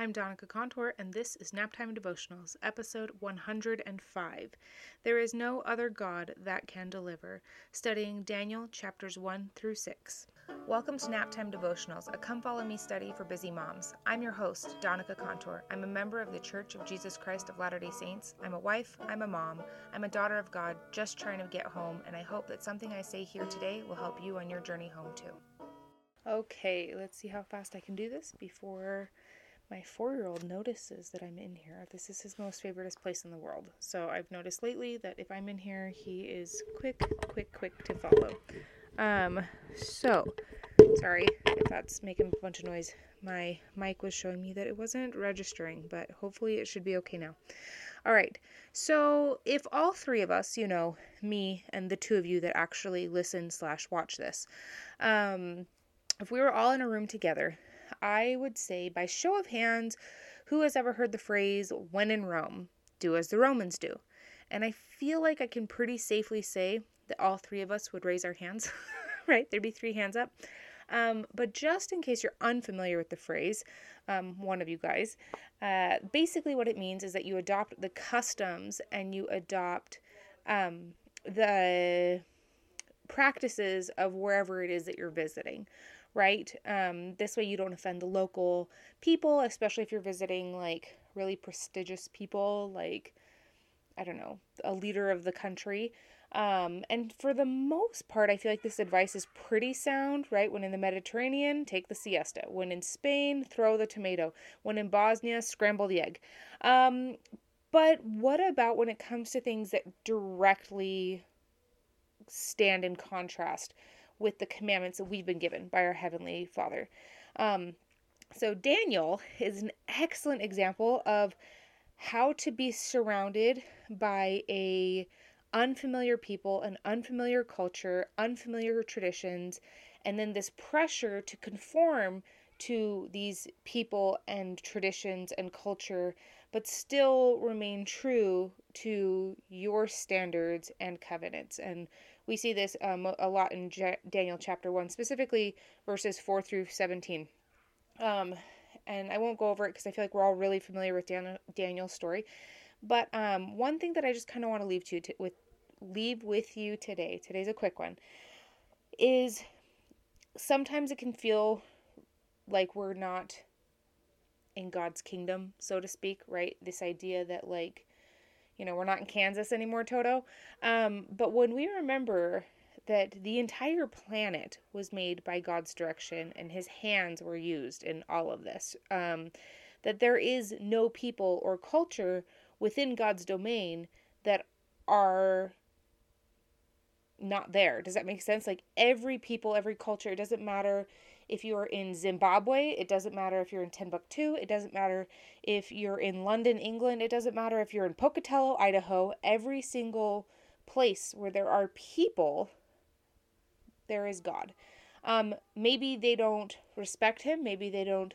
I'm Donica Contour, and this is Naptime Devotionals, episode 105. There is no other God that can deliver, studying Daniel chapters 1 through 6. Welcome to Naptime Devotionals, a come follow me study for busy moms. I'm your host, Donica Contour. I'm a member of the Church of Jesus Christ of Latter day Saints. I'm a wife, I'm a mom, I'm a daughter of God, just trying to get home, and I hope that something I say here today will help you on your journey home too. Okay, let's see how fast I can do this before my four year old notices that I'm in here. This is his most favoriteest place in the world. So I've noticed lately that if I'm in here, he is quick, quick, quick to follow. Um, so sorry if that's making a bunch of noise. My mic was showing me that it wasn't registering, but hopefully it should be okay now. All right. So if all three of us, you know, me and the two of you that actually listen slash watch this, um, if we were all in a room together I would say, by show of hands, who has ever heard the phrase, when in Rome, do as the Romans do? And I feel like I can pretty safely say that all three of us would raise our hands, right? There'd be three hands up. Um, but just in case you're unfamiliar with the phrase, um, one of you guys, uh, basically what it means is that you adopt the customs and you adopt um, the practices of wherever it is that you're visiting right? Um, this way you don't offend the local people, especially if you're visiting like really prestigious people, like, I don't know, a leader of the country. Um, and for the most part, I feel like this advice is pretty sound, right? When in the Mediterranean, take the siesta. When in Spain, throw the tomato. When in Bosnia, scramble the egg. Um, but what about when it comes to things that directly stand in contrast with the commandments that we've been given by our Heavenly Father. Um, so, Daniel is an excellent example of how to be surrounded by a unfamiliar people, an unfamiliar culture, unfamiliar traditions, and then this pressure to conform to these people and traditions and culture, but still remain true to your standards and covenants. And we see this um, a lot in Daniel chapter 1, specifically verses 4 through 17. Um, and I won't go over it because I feel like we're all really familiar with Dan- Daniel's story. But um, one thing that I just kind of want to leave to, to with leave with you today. Today's a quick one. Is sometimes it can feel like we're not in God's kingdom, so to speak, right? This idea that like you know, we're not in Kansas anymore, Toto. Um, but when we remember that the entire planet was made by God's direction and his hands were used in all of this, um, that there is no people or culture within God's domain that are not there. Does that make sense? Like every people, every culture, it doesn't matter if you're in Zimbabwe, it doesn't matter if you're in Timbuktu, it doesn't matter if you're in London, England, it doesn't matter if you're in Pocatello, Idaho, every single place where there are people, there is God. Um, maybe they don't respect him, maybe they don't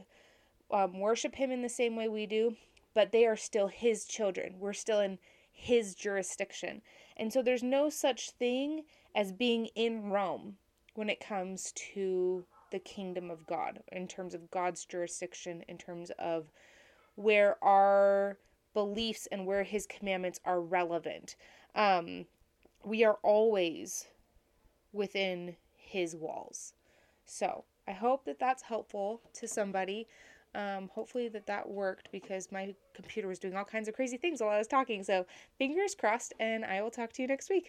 um, worship him in the same way we do, but they are still his children. We're still in his jurisdiction. And so there's no such thing as being in Rome when it comes to the kingdom of God, in terms of God's jurisdiction, in terms of where our beliefs and where his commandments are relevant. Um, we are always within his walls. So I hope that that's helpful to somebody. Um, hopefully that that worked because my computer was doing all kinds of crazy things while I was talking. So fingers crossed, and I will talk to you next week.